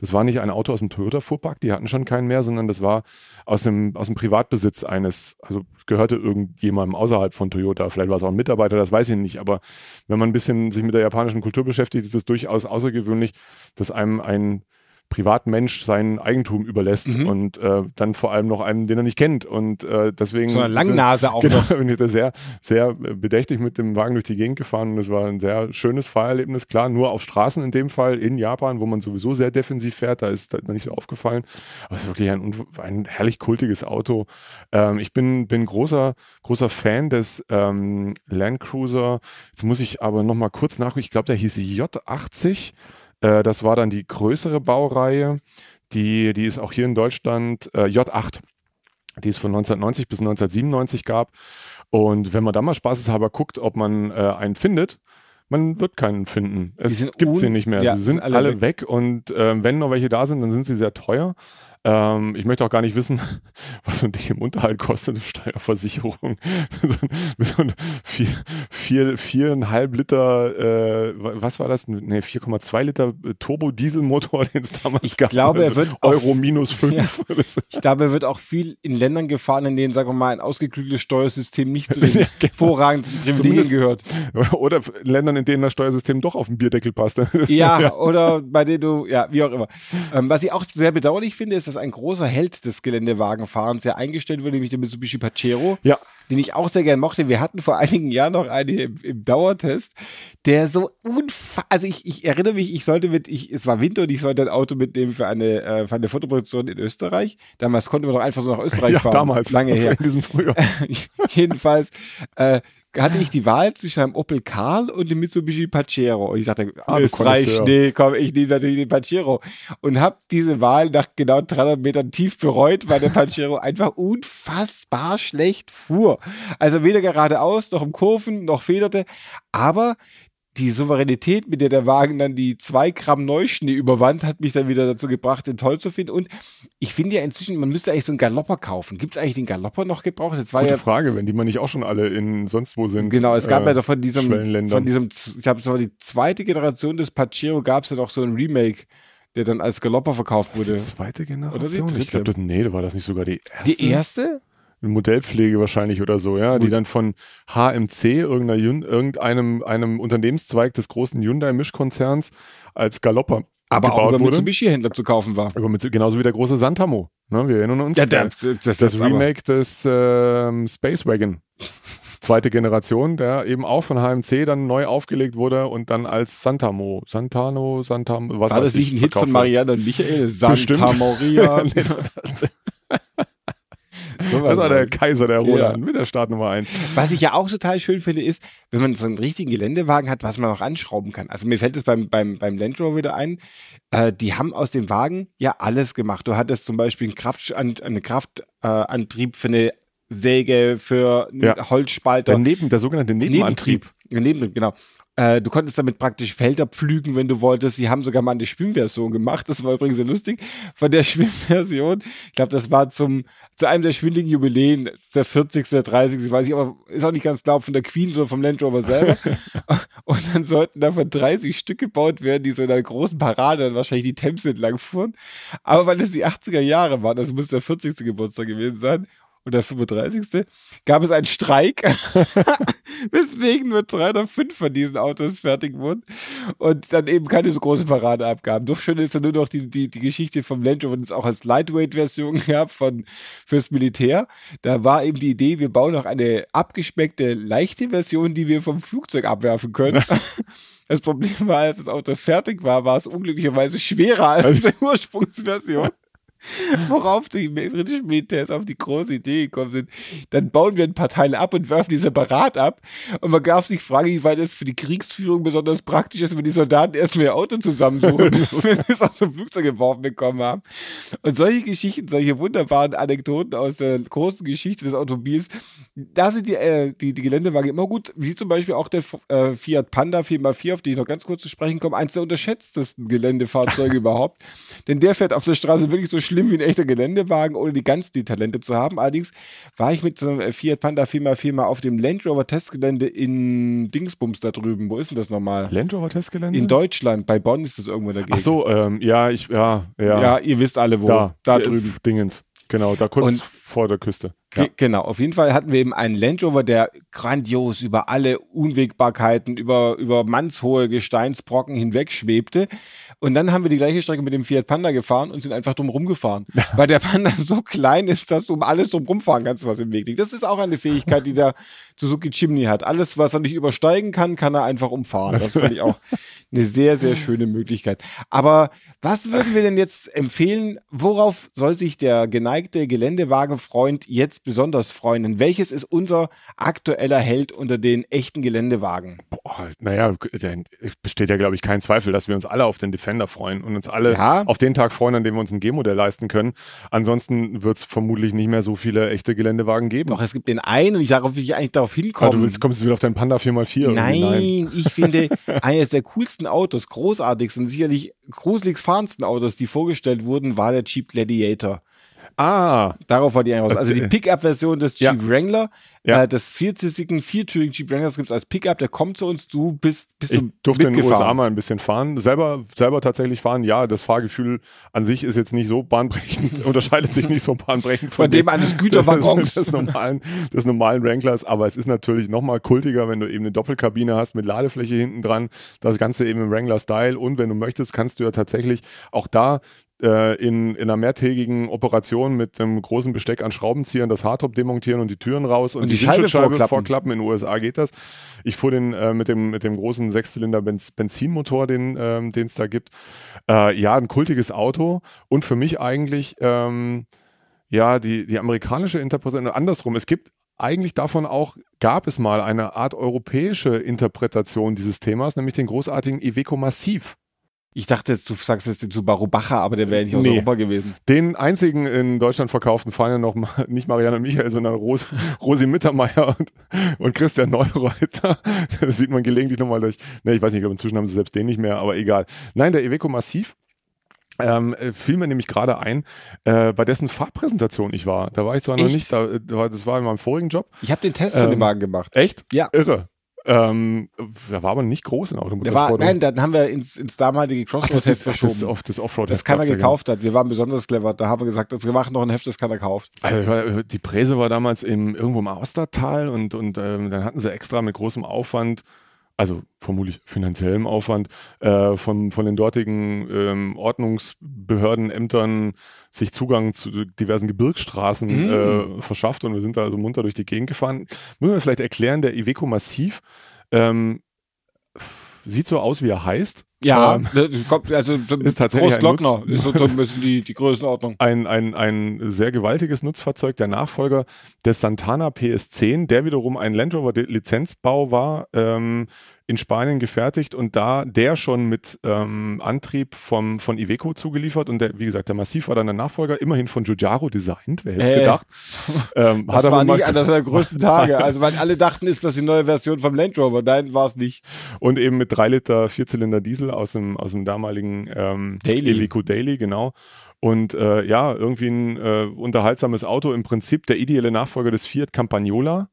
[SPEAKER 2] das war nicht ein Auto aus dem Toyota-Fuhrpark, die hatten schon keinen mehr, sondern das war aus dem, aus dem Privatbesitz eines, also gehörte irgendjemandem außerhalb von Toyota, vielleicht war es auch ein Mitarbeiter, das weiß ich nicht, aber wenn man ein bisschen sich mit der japanischen Kultur beschäftigt, ist es durchaus außergewöhnlich, dass einem ein Privatmensch sein Eigentum überlässt
[SPEAKER 3] Mhm.
[SPEAKER 2] und äh, dann vor allem noch einen, den er nicht kennt und äh, deswegen
[SPEAKER 3] So eine Langnase auch
[SPEAKER 2] genau,
[SPEAKER 3] noch.
[SPEAKER 2] bin ich da sehr, sehr bedächtig mit dem Wagen durch die Gegend gefahren und es war ein sehr schönes Fahrerlebnis. Klar, nur auf Straßen in dem Fall in Japan, wo man sowieso sehr defensiv fährt, da ist das nicht so aufgefallen. Aber es ist wirklich ein, ein herrlich kultiges Auto. Ähm, ich bin, bin großer, großer Fan des ähm, Land Cruiser. Jetzt muss ich aber noch mal kurz nachgucken. Ich glaube, der hieß J80. Äh, das war dann die größere Baureihe. Die, die ist auch hier in Deutschland äh, J8 die es von 1990 bis 1997 gab. Und wenn man da mal spaßeshalber guckt, ob man äh, einen findet, man wird keinen finden. Es
[SPEAKER 3] sind
[SPEAKER 2] gibt sie nicht mehr.
[SPEAKER 3] ja,
[SPEAKER 2] sie sind alle,
[SPEAKER 3] alle
[SPEAKER 2] weg. und ähm, wenn noch welche da sind, dann sind sie sehr teuer. Ähm, ich möchte auch gar nicht wissen, was so ein Ding im Unterhalt kostet, eine Steuerversicherung. so ein, vier, vier, viereinhalb Liter, äh, was war das? Nee, 4,2 Liter äh, Turbo-Dieselmotor, den es damals gab.
[SPEAKER 3] glaube, er
[SPEAKER 2] Also
[SPEAKER 3] wird auf-
[SPEAKER 2] Euro minus fünf. Das-
[SPEAKER 3] Ich glaube, er wird auch viel in Ländern gefahren, in denen, sagen wir mal, ein ausgeklügeltes Steuersystem nicht zu den
[SPEAKER 2] Ja, genau.
[SPEAKER 3] hervorragenden Privilegien gehört.
[SPEAKER 2] Oder in Ländern, in denen das Steuersystem doch auf den Bierdeckel passt.
[SPEAKER 3] Ja, oder bei denen du, ja, wie auch immer. Ähm, was ich auch sehr bedauerlich finde, ist, dass ein großer Held des Geländewagenfahrens ja eingestellt wurde, nämlich der Mitsubishi Pajero.
[SPEAKER 2] Ja.
[SPEAKER 3] Den ich auch sehr gerne mochte. Wir hatten vor einigen Jahren noch eine im, im Dauertest, der so unfassbar, also ich, ich erinnere mich, ich sollte mit, ich, es war Winter und ich sollte ein Auto mitnehmen für eine, äh, für eine Fotoproduktion in Österreich. Damals konnte man doch einfach so nach Österreich
[SPEAKER 2] Ja,
[SPEAKER 3] fahren.
[SPEAKER 2] damals.
[SPEAKER 3] Lange her.
[SPEAKER 2] In diesem Frühjahr.
[SPEAKER 3] Jedenfalls äh, hatte ich die Wahl zwischen einem Opel Karl und dem Mitsubishi Pajero. Und ich dachte,
[SPEAKER 2] Ah,
[SPEAKER 3] Österreich,
[SPEAKER 2] Connoisseur.
[SPEAKER 3] nee, komm, ich nehme natürlich den Pajero. Und habe diese Wahl nach genau 300 Metern tief bereut, weil der Pajero einfach unfassbar schlecht fuhr. Also weder geradeaus, noch im Kurven, noch federte. Aber die Souveränität, mit der der Wagen dann die zwei Gramm Neuschnee überwand, hat mich dann wieder dazu gebracht, den toll zu finden. Und ich finde ja inzwischen, man müsste eigentlich so einen Galopper kaufen. Gibt es eigentlich den Galopper noch gebraucht? Das war
[SPEAKER 2] Gute
[SPEAKER 3] ja
[SPEAKER 2] Frage, wenn die mal nicht auch schon alle in sonst wo sind.
[SPEAKER 3] Genau, es gab
[SPEAKER 2] äh,
[SPEAKER 3] ja doch von diesem, von diesem, ich habe so die zweite Generation des Pajero gab es ja doch so ein Remake, der dann als Galopper verkauft wurde.
[SPEAKER 2] die zweite Generation?
[SPEAKER 3] Oder die
[SPEAKER 2] ich glaube, nee, war das nicht sogar die erste?
[SPEAKER 3] Die erste?
[SPEAKER 2] Modellpflege wahrscheinlich oder so, ja, die dann von HMC, irgendeinem einem Unternehmenszweig des großen Hyundai-Mischkonzerns als Galopper
[SPEAKER 3] Aber auch über. Mitsubishi-Händler zu kaufen war.
[SPEAKER 2] Aber mit, genauso wie der große Santamo. Ne, wir erinnern uns.
[SPEAKER 3] Ja,
[SPEAKER 2] der,
[SPEAKER 3] das-
[SPEAKER 2] das,
[SPEAKER 3] das aber-
[SPEAKER 2] Remake des ähm, Space Wagon. Zweite Generation, der eben auch von HMC dann neu aufgelegt wurde und dann als Santamo, Santano, Santamo, was
[SPEAKER 3] War das nicht
[SPEAKER 2] ich,
[SPEAKER 3] ein Hit von. Marianne und Michael? Santa
[SPEAKER 2] Bestimmt.
[SPEAKER 3] Maria. So
[SPEAKER 2] Das war der
[SPEAKER 3] war's.
[SPEAKER 2] Kaiser der Roland mit der Startnummer 1.
[SPEAKER 3] Was ich ja auch total schön finde, ist, wenn man so einen richtigen Geländewagen hat, was man auch anschrauben kann. Also mir fällt es beim, beim, beim Land Rover wieder ein, äh, die haben aus dem Wagen ja alles gemacht. Du hattest zum Beispiel einen, Kraft, einen Kraftantrieb äh, Antrieb für eine Säge, für einen
[SPEAKER 2] Ja.
[SPEAKER 3] Holzspalter.
[SPEAKER 2] Der, Neben, der sogenannte Nebenantrieb.
[SPEAKER 3] Nebentrieb. Nebentrieb, genau. Äh, du konntest damit praktisch Felder pflügen, wenn du wolltest. Sie haben sogar mal eine Schwimmversion gemacht. Das war übrigens sehr lustig. Von der Schwimmversion, ich glaube, das war zum, zu einem der schwindeligen Jubiläen, der 40., der 30., weiß ich, aber ist auch nicht ganz klar, ob von der Queen oder vom Land Rover selber. Und dann sollten davon 30 Stück gebaut werden, die so in einer großen Parade dann wahrscheinlich die Thames entlang fuhren. Aber weil es die 80er Jahre waren, das muss der 40. Geburtstag gewesen sein, und der 35. gab es einen Streik, weswegen nur drei oder fünf von diesen Autos fertig wurden und dann eben keine so große Parade abgaben. Doch schön ist ja nur noch die, die, die Geschichte vom Land Rover, es auch als Lightweight-Version gab von, fürs Militär. Da war eben die Idee, wir bauen noch eine abgespeckte, leichte Version, die wir vom Flugzeug abwerfen können. Das Problem war, als das Auto fertig war, war es unglücklicherweise schwerer als die Ursprungsversion. Worauf die britischen Militärs auf die große Idee gekommen sind, dann bauen wir ein paar Teile ab und werfen die separat ab. Und man darf sich fragen, wie weit es für die Kriegsführung besonders praktisch ist, wenn die Soldaten erstmal ihr Auto zusammensuchen, bis wir es aus dem Flugzeug geworfen bekommen haben. Und solche Geschichten, solche wunderbaren Anekdoten aus der großen Geschichte des Automobils, da sind die, äh, die, die Geländewagen immer gut, wie zum Beispiel auch der äh, Fiat Panda 4x4, auf den ich noch ganz kurz zu sprechen komme, eins der unterschätztesten Geländefahrzeuge überhaupt. Denn der fährt auf der Straße wirklich so schlimm wie ein echter Geländewagen, ohne die ganz die Talente zu haben. Allerdings war ich mit so einem Fiat Panda 4x4 mal auf dem Land Rover Testgelände in Dingsbums da drüben. Wo ist denn das nochmal?
[SPEAKER 2] Land Rover Testgelände?
[SPEAKER 3] In Deutschland, bei Bonn ist das irgendwo dagegen.
[SPEAKER 2] Ach so, ähm, ja, ich, ja, ja.
[SPEAKER 3] Ja, ihr wisst alle wo.
[SPEAKER 2] da,
[SPEAKER 3] da
[SPEAKER 2] äh,
[SPEAKER 3] drüben.
[SPEAKER 2] Dingens. Genau, da kurz
[SPEAKER 3] Und-
[SPEAKER 2] vor der Küste.
[SPEAKER 3] Ge- Genau, auf jeden Fall hatten wir eben einen Land Rover, der grandios über alle Unwägbarkeiten, über, über mannshohe Gesteinsbrocken hinweg schwebte. Und dann haben wir die gleiche Strecke mit dem Fiat Panda gefahren und sind einfach drum rumgefahren. Weil der Panda so klein ist, dass du um alles drum rumfahren kannst, was im Weg liegt. Das ist auch eine Fähigkeit, die der Suzuki Chimney hat. Alles, was er nicht übersteigen kann, kann er einfach umfahren. Das fand ich auch eine sehr, sehr schöne Möglichkeit. Aber was würden wir denn jetzt empfehlen? Worauf soll sich der geneigte Geländewagenfreund jetzt besonders freuen? Denn welches ist unser aktueller Held unter den echten Geländewagen?
[SPEAKER 2] Boah, naja, besteht ja, glaube ich, kein Zweifel, dass wir uns alle auf den Defender freuen und uns alle
[SPEAKER 3] Ja.
[SPEAKER 2] auf den Tag freuen, an dem wir uns ein G-Modell leisten können. Ansonsten wird es vermutlich nicht mehr so viele echte Geländewagen geben.
[SPEAKER 3] Doch, es gibt den einen und ich darauf will ich eigentlich darauf
[SPEAKER 2] Ah,
[SPEAKER 3] hinkommen.
[SPEAKER 2] du willst, kommst du wieder auf deinen Panda 4x4? irgendwie?
[SPEAKER 3] Nein, ich finde, eines der coolsten Autos, großartigsten, sicherlich gruseligst fahrendsten Autos, die vorgestellt wurden, war der Jeep Gladiator.
[SPEAKER 2] Ah,
[SPEAKER 3] Darauf war die eigentlich raus. Also die Pickup-Version des
[SPEAKER 2] Ja.
[SPEAKER 3] Jeep Wrangler,
[SPEAKER 2] Ja.
[SPEAKER 3] äh, des vierzügigen, viertürigen Jeep Wranglers gibt es als Pickup, der kommt zu uns, du bist, bist
[SPEAKER 2] ich
[SPEAKER 3] du
[SPEAKER 2] durfte in den
[SPEAKER 3] mitgefahren.
[SPEAKER 2] USA mal ein bisschen fahren. Selber, selber tatsächlich fahren. Ja, das Fahrgefühl an sich ist jetzt nicht so bahnbrechend, unterscheidet sich nicht so bahnbrechend
[SPEAKER 3] Von dem eines Güterwaggons.
[SPEAKER 2] des, des, normalen, des normalen Wranglers. Aber es ist natürlich nochmal kultiger, wenn du eben eine Doppelkabine hast mit Ladefläche hinten dran. Das Ganze eben im Wrangler-Style. Und wenn du möchtest, kannst du ja tatsächlich auch da äh, in, in einer mehrtägigen Operation mit einem großen Besteck an Schraubenziehern das Hardtop demontieren und die Türen raus und,
[SPEAKER 3] Und die
[SPEAKER 2] die, Windschutzscheibe vorklappen. In den USA geht das. Ich fuhr den äh, mit, dem, mit dem großen Sechszylinder -Benz Benzinmotor, den ähm, es da gibt. Äh, ja, ein kultiges Auto und für mich eigentlich ähm, ja die, die amerikanische Interpretation andersrum. Es gibt eigentlich davon auch, gab es mal eine Art europäische Interpretation dieses Themas, nämlich den großartigen Iveco Massiv.
[SPEAKER 3] Ich dachte jetzt, du sagst jetzt den Subaru Bacher, aber der wäre nicht aus nee. Europa gewesen.
[SPEAKER 2] Den einzigen in Deutschland verkauften fallen ja noch nicht Marianne Michael, sondern Ros Rosi Mittermeier und, und Christian Neureuter. Das sieht man gelegentlich nochmal durch. Ne, ich weiß nicht, ob inzwischen haben sie selbst den nicht mehr, aber egal. Nein, der Iveco Massiv ähm, äh, fiel mir nämlich gerade ein, äh, bei dessen Fahrpräsentation ich war. Da war ich zwar echt? noch nicht, da, das war in meinem vorigen Job.
[SPEAKER 3] Ich habe den Test ähm, von dem ähm, Wagen gemacht.
[SPEAKER 2] Echt?
[SPEAKER 3] Ja.
[SPEAKER 2] Irre. Ähm, der war aber nicht groß in
[SPEAKER 3] Automotorsport. Nein, dann haben wir ins, ins damalige Crossroad-Heft verschoben.
[SPEAKER 2] Das, auf, das Offroad
[SPEAKER 3] das keiner gekauft hat. Wir waren besonders clever. Da haben wir gesagt, wir machen noch ein Heft, das keiner kauft.
[SPEAKER 2] Also, die Präse war damals im, irgendwo im Austertal und, und ähm, dann hatten sie extra mit großem Aufwand also vermutlich finanziellem Aufwand, äh, von, von den dortigen ähm, Ordnungsbehörden, Ämtern sich Zugang zu diversen Gebirgsstraßen mm. äh, verschafft und wir sind da also munter durch die Gegend gefahren. Müssen wir vielleicht erklären, der Iveco Massiv ähm, sieht so aus, wie er heißt.
[SPEAKER 3] Ja, ähm, also
[SPEAKER 2] ist tatsächlich ein
[SPEAKER 3] Glockner ist so ein bisschen die, die Größenordnung.
[SPEAKER 2] Ein, ein, ein sehr gewaltiges Nutzfahrzeug, der Nachfolger des Santana PS10, der wiederum ein Land Rover Lizenzbau war, ähm, in Spanien gefertigt und da der schon mit ähm, Antrieb vom, von Iveco zugeliefert und der, wie gesagt, der Massiv war dann der Nachfolger, immerhin von Giugiaro designt, wer hätte äh, gedacht.
[SPEAKER 3] Ähm, das war nicht einer der größten Tage, also weil alle dachten, ist das die neue Version vom Land Rover, nein, war es nicht.
[SPEAKER 2] Und eben mit drei Liter Vierzylinder Diesel aus dem, aus dem damaligen ähm, Daily. Iveco Daily, genau. Und äh, ja, irgendwie ein äh, unterhaltsames Auto, im Prinzip der ideale Nachfolger des Fiat Campagnola.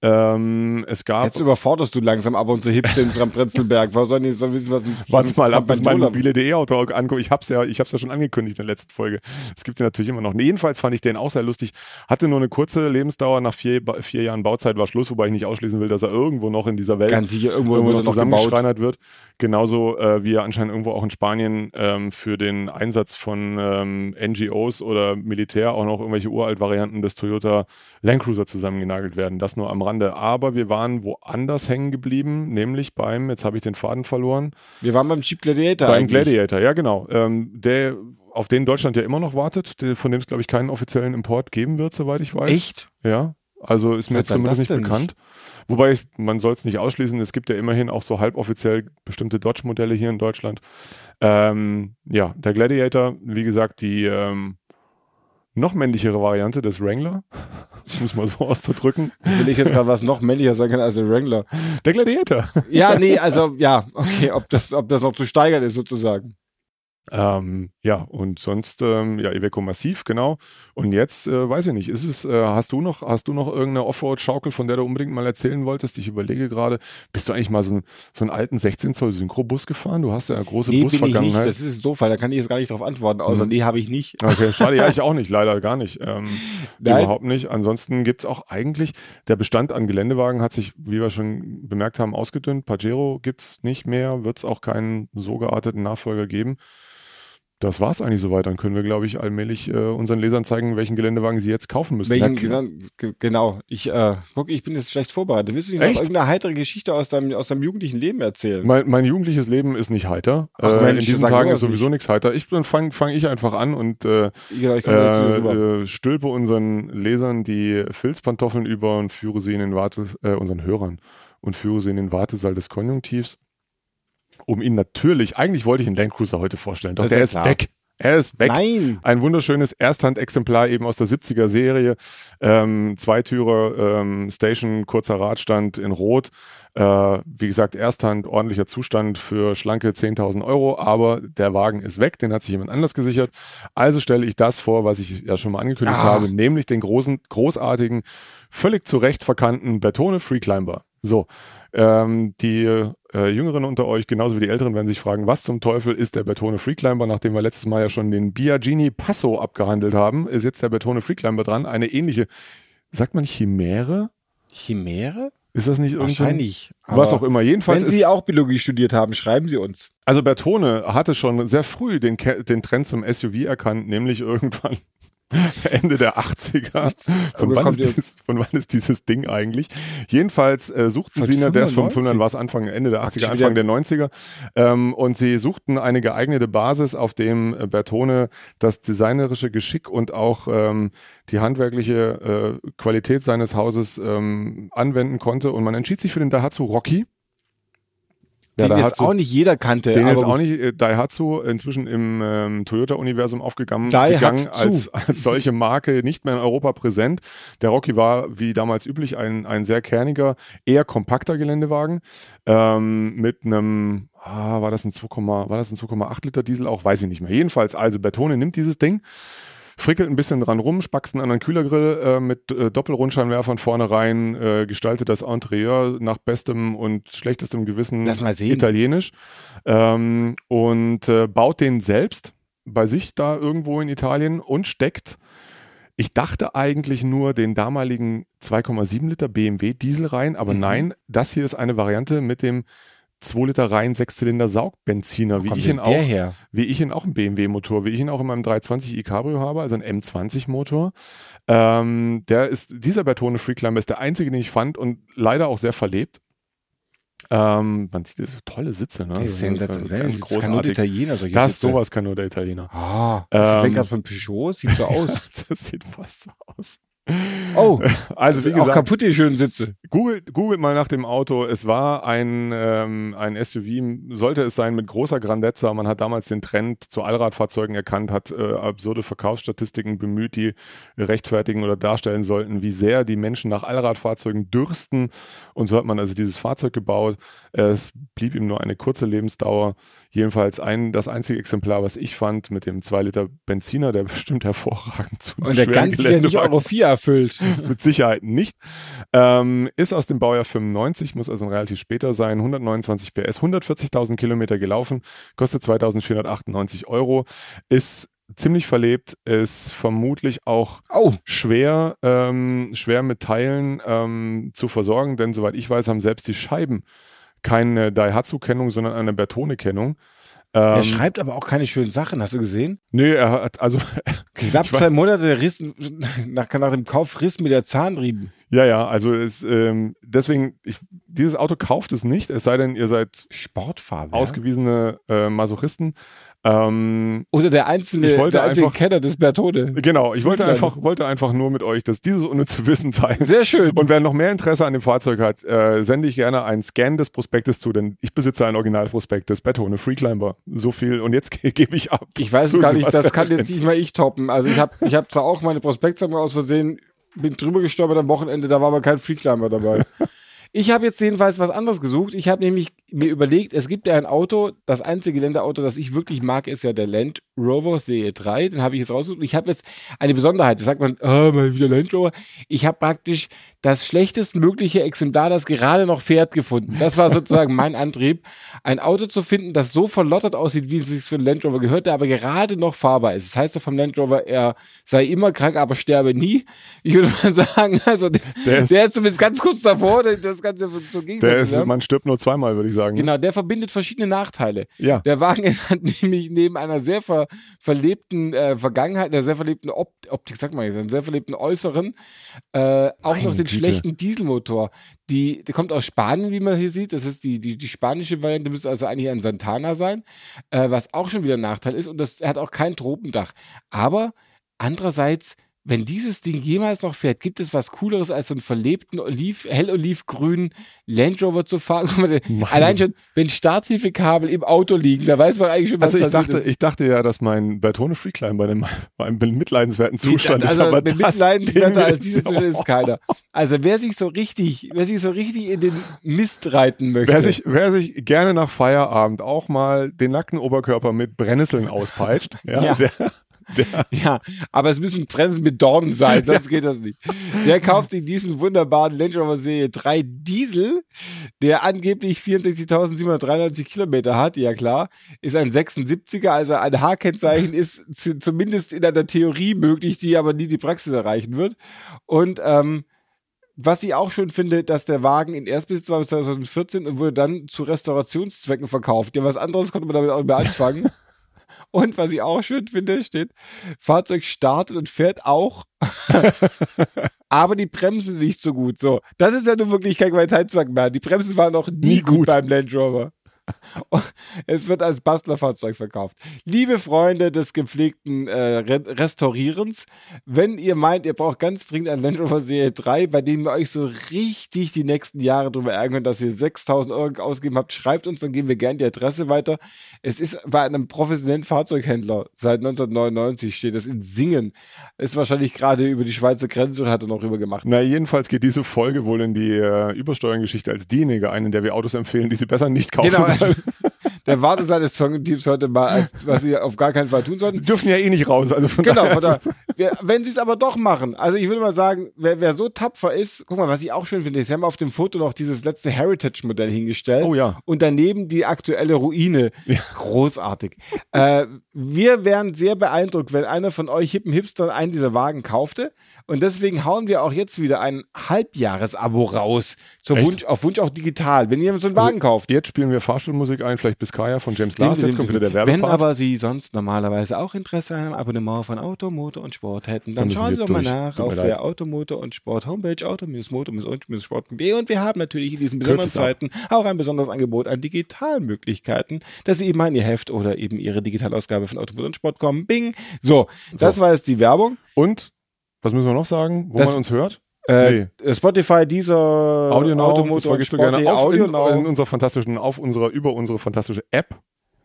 [SPEAKER 2] Ähm, es gab.
[SPEAKER 3] Jetzt überforderst du langsam ab und zu Hipster den Prenzlberg. Was sollen die so wissen, was ein.
[SPEAKER 2] Warte mal ab, bis mein mobile.de Auto anguckt. Ich hab's ja, ich hab's ja schon angekündigt in der letzten Folge. Es gibt ja natürlich immer noch. Nee, jedenfalls fand ich den auch sehr lustig. Hatte nur eine kurze Lebensdauer. Nach vier, vier Jahren Bauzeit war Schluss, wobei ich nicht ausschließen will, dass er irgendwo noch in dieser Welt
[SPEAKER 3] Ganz sicher, irgendwo, irgendwo noch
[SPEAKER 2] zusammengeschreinert wird. Genauso äh, wie er anscheinend irgendwo auch in Spanien ähm, für den Einsatz von ähm, NGOs oder Militär auch noch irgendwelche Uralt-Varianten des Toyota Land Cruiser zusammengenagelt werden. Das nur am Rande. Aber wir waren woanders hängen geblieben, nämlich beim, jetzt habe ich den Faden verloren.
[SPEAKER 3] Wir waren beim Jeep Gladiator.
[SPEAKER 2] Beim eigentlich. Gladiator, ja genau. Ähm, der, auf den Deutschland ja immer noch wartet, der, von dem es, glaube ich, keinen offiziellen Import geben wird, soweit ich weiß.
[SPEAKER 3] Echt?
[SPEAKER 2] Ja. Also ist mir jetzt zumindest nicht bekannt. Nicht? Wobei ich, man soll es nicht ausschließen, es gibt ja immerhin auch so halboffiziell bestimmte Dodge-Modelle hier in Deutschland. Ähm, ja, der Gladiator, wie gesagt, die ähm, noch männlichere Variante des Wrangler, es mal so auszudrücken.
[SPEAKER 3] Will ich jetzt gerade was noch männlicher sagen kann als der Wrangler?
[SPEAKER 2] Der Gladiator.
[SPEAKER 3] Ja, nee, also ja, okay, ob das, ob das noch zu steigern ist sozusagen.
[SPEAKER 2] Ähm, ja, und sonst, ähm, ja, Iveco Massiv, genau. Und jetzt, äh, weiß ich nicht, ist es, äh, hast du noch, hast du noch irgendeine Offroad-Schaukel, von der du unbedingt mal erzählen wolltest? Ich überlege gerade, bist du eigentlich mal so, ein, so einen alten 16 Zoll Synchrobus gefahren? Du hast ja eine große nee, Busvergangenheit. Bin ich
[SPEAKER 3] nicht. Das ist doof, weil da kann ich jetzt gar nicht drauf antworten, außer hm. nee, habe ich nicht.
[SPEAKER 2] Okay, schade, ja, ich auch nicht, leider gar nicht. Ähm, überhaupt nicht. Ansonsten gibt es auch eigentlich, der Bestand an Geländewagen hat sich, wie wir schon bemerkt haben, ausgedünnt. Pajero gibt es nicht mehr, wird es auch keinen so gearteten Nachfolger geben das war es eigentlich soweit. Dann können wir, glaube ich, allmählich äh, unseren Lesern zeigen, welchen Geländewagen sie jetzt kaufen müssen.
[SPEAKER 3] Welchen, genau. Ich äh, guck, ich bin jetzt schlecht vorbereitet. Willst du dir noch irgendeine heitere Geschichte aus deinem, aus deinem jugendlichen Leben erzählen?
[SPEAKER 2] Mein, mein jugendliches Leben ist nicht heiter. Ach, äh, Mensch, in diesen Tagen ist sowieso nichts heiter. Ich dann fange fang ich einfach an und äh, ja, äh, stülpe unseren Lesern die Filzpantoffeln über und führe sie in den Warte, äh, unseren Hörern und führe sie in den Wartesaal des Konjunktivs um ihn natürlich, eigentlich wollte ich einen Land Cruiser heute vorstellen, doch das der ist, ist weg. Er ist weg.
[SPEAKER 3] Nein.
[SPEAKER 2] Ein wunderschönes Ersthandexemplar eben aus der 70er Serie. Ähm, Zweitürer, ähm, Station, kurzer Radstand in Rot. Äh, wie gesagt, Ersthand, ordentlicher Zustand für schlanke 10.000 Euro, aber der Wagen ist weg, den hat sich jemand anders gesichert. Also stelle ich das vor, was ich ja schon mal angekündigt ah. habe, nämlich den großen, großartigen, völlig zu Recht verkannten Bertone Free Climber. So, ähm, die äh, Jüngeren unter euch, genauso wie die Älteren, werden sich fragen, was zum Teufel ist der Bertone Freeclimber? Nachdem wir letztes Mal ja schon den Biagini Passo abgehandelt haben, ist jetzt der Bertone Freeclimber dran. Eine ähnliche, sagt man Chimäre?
[SPEAKER 3] Chimäre?
[SPEAKER 2] Ist das nicht
[SPEAKER 3] irgendwie? Wahrscheinlich.
[SPEAKER 2] Was auch immer. Jedenfalls.
[SPEAKER 3] Wenn Sie auch Biologie studiert haben, schreiben Sie uns.
[SPEAKER 2] Also Bertone hatte schon sehr früh den, den Trend zum SUV erkannt, nämlich irgendwann Ende der 80er. Von wann, ist dieses, von wann, ist dieses, Ding eigentlich? Jedenfalls äh, suchten sie, ne, der ist von 500, war es Anfang, Ende der 80er, Anfang der 90er. Ähm, und sie suchten eine geeignete Basis, auf dem äh, Bertone das designerische Geschick und auch ähm, die handwerkliche äh, Qualität seines Hauses ähm, anwenden konnte. Und man entschied sich für den Daihatsu Rocky.
[SPEAKER 3] Den jetzt auch nicht jeder kannte.
[SPEAKER 2] Den ist auch nicht äh, Daihatsu inzwischen im ähm, Toyota-Universum aufgegangen gegangen, als, als solche Marke nicht mehr in Europa präsent. Der Rocky war wie damals üblich ein, ein sehr kerniger, eher kompakter Geländewagen ähm, mit einem, ah, war das ein 2,8 Liter Diesel auch, weiß ich nicht mehr. Jedenfalls, also Bertone nimmt dieses Ding frickelt ein bisschen dran rum, spackst einen anderen Kühlergrill äh, mit äh, Doppelrundscheinwerfern vorne rein, äh, gestaltet das Interieur nach bestem und schlechtestem Gewissen italienisch ähm, und äh, baut den selbst bei sich da irgendwo in Italien und steckt ich dachte eigentlich nur den damaligen 2,7 Liter BMW Diesel rein, aber mhm. nein, das hier ist eine Variante mit dem 2 Liter rein Sechszylinder Saugbenziner, wie ich ihn auch, her? wie ich ihn auch im BMW Motor, wie ich ihn auch in meinem 320 i Cabrio habe, also ein M20 Motor. Ähm, der ist, dieser Bertone Freeclimber ist der einzige, den ich fand und leider auch sehr verlebt. Ähm, man sieht so tolle Sitze, ne? Das,
[SPEAKER 3] das, das, das, das großartig. kann nur der Italiener.
[SPEAKER 2] Das, sowas kann nur der Italiener.
[SPEAKER 3] Ah, das ähm, ist von Peugeot, sieht so aus.
[SPEAKER 2] das sieht fast so aus.
[SPEAKER 3] Oh, also wie gesagt, auch kaputt die schönen Sitze.
[SPEAKER 2] Googelt, googelt mal nach dem Auto. Es war ein, ähm, ein SUV, sollte es sein, mit großer Grandezza. Man hat damals den Trend zu Allradfahrzeugen erkannt, hat äh, absurde Verkaufsstatistiken bemüht, die rechtfertigen oder darstellen sollten, wie sehr die Menschen nach Allradfahrzeugen dürsten. Und so hat man also dieses Fahrzeug gebaut. Es blieb ihm nur eine kurze Lebensdauer. Jedenfalls ein, das einzige Exemplar, was ich fand, mit dem 2 Liter Benziner, der bestimmt hervorragend zu
[SPEAKER 3] Und der ganz sicher nicht Euro 4 erfüllt.
[SPEAKER 2] mit Sicherheit nicht. Ähm, ist aus dem Baujahr 95, muss also relativ später sein. 129 PS, 140.000 Kilometer gelaufen, kostet 2.498 Euro. Ist ziemlich verlebt, ist vermutlich auch oh. schwer, ähm, schwer mit Teilen ähm, zu versorgen, denn soweit ich weiß, haben selbst die Scheiben keine Daihatsu-Kennung, sondern eine Bertone-Kennung.
[SPEAKER 3] Ähm, er schreibt aber auch keine schönen Sachen, hast du gesehen?
[SPEAKER 2] Nee, er hat, also.
[SPEAKER 3] Knapp zwei Monate Riss, nach, nach dem Kauf Riss mit der Zahnriemen.
[SPEAKER 2] Ja, ja, also es, ähm, deswegen, ich, dieses Auto kauft es nicht, es sei denn, ihr seid
[SPEAKER 3] Sportfarbe,
[SPEAKER 2] ausgewiesene äh, Masochisten.
[SPEAKER 3] Ähm, Oder der einzelne,
[SPEAKER 2] ich wollte der
[SPEAKER 3] einzige einfach, Kenner des Bertone.
[SPEAKER 2] Genau, ich wollte einfach, wollte einfach nur mit euch das, dieses unnütze Wissen teilen.
[SPEAKER 3] Sehr schön.
[SPEAKER 2] Und wer noch mehr Interesse an dem Fahrzeug hat, äh, sende ich gerne einen Scan des Prospektes zu, denn ich besitze ein Originalprospekt des Bertone Freeclimber. So viel und jetzt gebe ich ab.
[SPEAKER 3] Ich weiß es gar nicht, das kann jetzt nicht mal ich toppen. Also ich habe ich hab zwar auch meine Prospektsammlung aus Versehen, bin drüber gestolpert am Wochenende, da war aber kein Freeclimber dabei. Ich habe jetzt jedenfalls was anderes gesucht. Ich habe nämlich mir überlegt, es gibt ja ein Auto, das einzige Geländeauto, das ich wirklich mag, ist ja der Land Rover Serie 3. Den habe ich jetzt rausgesucht. Ich habe jetzt eine Besonderheit. Da sagt man, oh, mal wieder Land Rover. Ich habe praktisch das schlechtestmögliche Exemplar, das gerade noch fährt, gefunden. Das war sozusagen mein Antrieb, ein Auto zu finden, das so verlottert aussieht, wie es sich für einen Land Rover gehört, der aber gerade noch fahrbar ist. Das heißt ja vom Land Rover, er sei immer krank, aber sterbe nie. Ich würde mal sagen, also der, der, ist, der ist zumindest ganz kurz davor, das Ganze
[SPEAKER 2] so. Der ist, man stirbt nur zweimal, würde ich sagen.
[SPEAKER 3] Genau, der verbindet verschiedene Nachteile.
[SPEAKER 2] Ja.
[SPEAKER 3] Der Wagen hat nämlich neben einer sehr ver, verlebten äh, Vergangenheit, einer sehr verlebten Op Optik, sag mal jetzt, sehr verlebten Äußeren, äh, auch Meine noch den Güte. schlechten Dieselmotor. Die, der kommt aus Spanien, wie man hier sieht. Das ist die, die, die spanische Variante, müsste also eigentlich ein Santana sein, äh, was auch schon wieder ein Nachteil ist. Und das er hat auch kein Tropendach. Aber andererseits wenn dieses Ding jemals noch fährt, gibt es was Cooleres als so einen verlebten Oliv, hell-olivgrünen Land Rover zu fahren? Allein schon, wenn Starthilfekabel im Auto liegen, da weiß man eigentlich schon,
[SPEAKER 2] was Also ich dachte, ist. ich dachte ja, dass mein Bertone Freeclimber in einem mitleidenswerten Zustand
[SPEAKER 3] also,
[SPEAKER 2] ist,
[SPEAKER 3] aber mitleidenswerter als dieses Zustand ist keiner. Also wer sich so richtig, wer sich so richtig in den Mist reiten möchte.
[SPEAKER 2] Wer sich, wer sich gerne nach Feierabend auch mal den nackten Oberkörper mit Brennnesseln auspeitscht, ja, ja. Der,
[SPEAKER 3] ja, aber es müssen Bremsen mit Dornen sein, sonst geht das nicht. Der kauft sich diesen wunderbaren Land Rover Serie 3 Diesel, der angeblich 64.793 Kilometer hat, ja klar, ist ein 76er, also ein H-Kennzeichen ist zumindest in einer Theorie möglich, die aber nie die Praxis erreichen wird. Und ähm, was ich auch schön finde, dass der Wagen in Erstbesitz war bis 2014 und wurde dann zu Restaurationszwecken verkauft. Ja, was anderes konnte man damit auch nicht mehr anfangen. Und was ich auch schön finde, steht, Fahrzeug startet und fährt auch, aber die Bremsen nicht so gut. So, das ist ja nun wirklich kein Qualitätszweck mehr. Die Bremsen waren noch nie, nie gut. gut beim Land Rover. Es wird als Bastlerfahrzeug verkauft. Liebe Freunde des gepflegten äh, Restaurierens, wenn ihr meint, ihr braucht ganz dringend ein Land Rover Serie 3, bei dem wir euch so richtig die nächsten Jahre darüber ärgern, dass ihr 6000 Euro ausgegeben habt, schreibt uns, dann geben wir gerne die Adresse weiter. Es ist bei einem professionellen Fahrzeughändler seit 1999, steht es in Singen. Ist wahrscheinlich gerade über die Schweizer Grenze und hat er noch rüber gemacht.
[SPEAKER 2] Na, jedenfalls geht diese Folge wohl in die äh, Übersteuerngeschichte als diejenige ein, in der wir Autos empfehlen, die sie besser nicht kaufen. Genau.
[SPEAKER 3] der Warteseite des Songteams heute mal, als, was sie auf gar keinen Fall tun sollten.
[SPEAKER 2] Die dürfen ja eh nicht raus. Also
[SPEAKER 3] von genau, von da, wir, wenn sie es aber doch machen. Also ich würde mal sagen, wer, wer so tapfer ist, guck mal, was ich auch schön finde, sie haben auf dem Foto noch dieses letzte Heritage-Modell hingestellt.
[SPEAKER 2] Oh ja.
[SPEAKER 3] Und daneben die aktuelle Ruine. Ja. Großartig. äh, wir wären sehr beeindruckt, wenn einer von euch hippen Hipstern einen dieser Wagen kaufte. Und deswegen hauen wir auch jetzt wieder ein Halbjahresabo raus. Wunsch, auf Wunsch auch digital. Wenn jemand so einen also Wagen kauft.
[SPEAKER 2] Jetzt spielen wir Fahrstuhlmusik ein, vielleicht Biskaya von James Last.
[SPEAKER 3] Jetzt kommt wieder der Werbepart. Wenn aber Sie sonst normalerweise auch Interesse an einem Abonnement von Auto, Motor und Sport hätten, dann, dann schauen Sie doch mal nach auf der Auto, Motor und Sport Homepage auto-motor-und-sport.de und wir haben natürlich in diesen besonderen Zeiten auch ein besonderes Angebot an Digitalmöglichkeiten, dass Sie eben mal in Ihr Heft oder eben Ihre Digitalausgabe von Auto, Motor und Sport kommen. Bing! So, das so. war jetzt die Werbung.
[SPEAKER 2] Und was müssen wir noch sagen, wo das, man uns hört?
[SPEAKER 3] Äh, nee. Spotify, dieser
[SPEAKER 2] Audio Now, Automotor das vergisst du gerne auf, in, in, unserer fantastischen, auf unserer, über unsere fantastische App.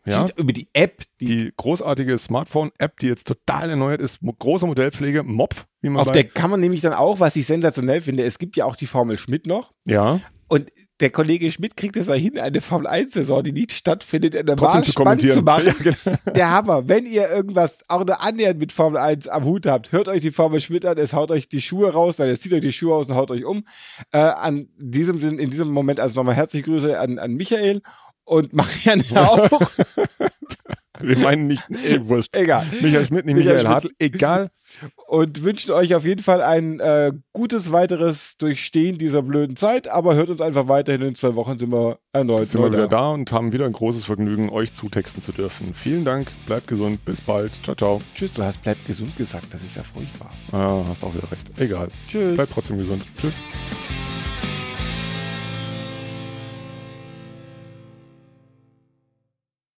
[SPEAKER 3] Ja? Über die App.
[SPEAKER 2] Die, die großartige Smartphone-App, die jetzt total erneuert ist, große Modellpflege, Mopf,
[SPEAKER 3] wie man Auf der kann man nämlich dann auch, was ich sensationell finde, es gibt ja auch die Formel Schmidt noch.
[SPEAKER 2] Ja.
[SPEAKER 3] Und der Kollege Schmidt kriegt es ja hin, eine Formel 1-Saison, die nicht stattfindet, in der Bahn zu, zu machen. Ja, genau. Der Hammer. Wenn ihr irgendwas auch nur annähernd mit Formel 1 am Hut habt, hört euch die Formel Schmidt an, es haut euch die Schuhe raus, dann es zieht euch die Schuhe aus und haut euch um. Äh, an diesem in diesem Moment also nochmal herzliche Grüße an, an Michael und Marianne auch.
[SPEAKER 2] Wir meinen nicht, ey, wurscht.
[SPEAKER 3] Egal.
[SPEAKER 2] Michael Schmidt, nicht Michael, Michael Hartl, egal.
[SPEAKER 3] Und wünschen euch auf jeden Fall ein äh, gutes weiteres Durchstehen dieser blöden Zeit, aber hört uns einfach weiterhin. In zwei Wochen sind wir erneut
[SPEAKER 2] sind wir wieder da und haben wieder ein großes Vergnügen, euch zutexten zu dürfen. Vielen Dank, bleibt gesund, bis bald. Ciao, ciao.
[SPEAKER 3] Tschüss, du hast bleibt gesund gesagt, das ist ja furchtbar.
[SPEAKER 2] Ja, hast auch wieder recht. Egal.
[SPEAKER 3] Tschüss.
[SPEAKER 2] Bleibt trotzdem gesund. Tschüss.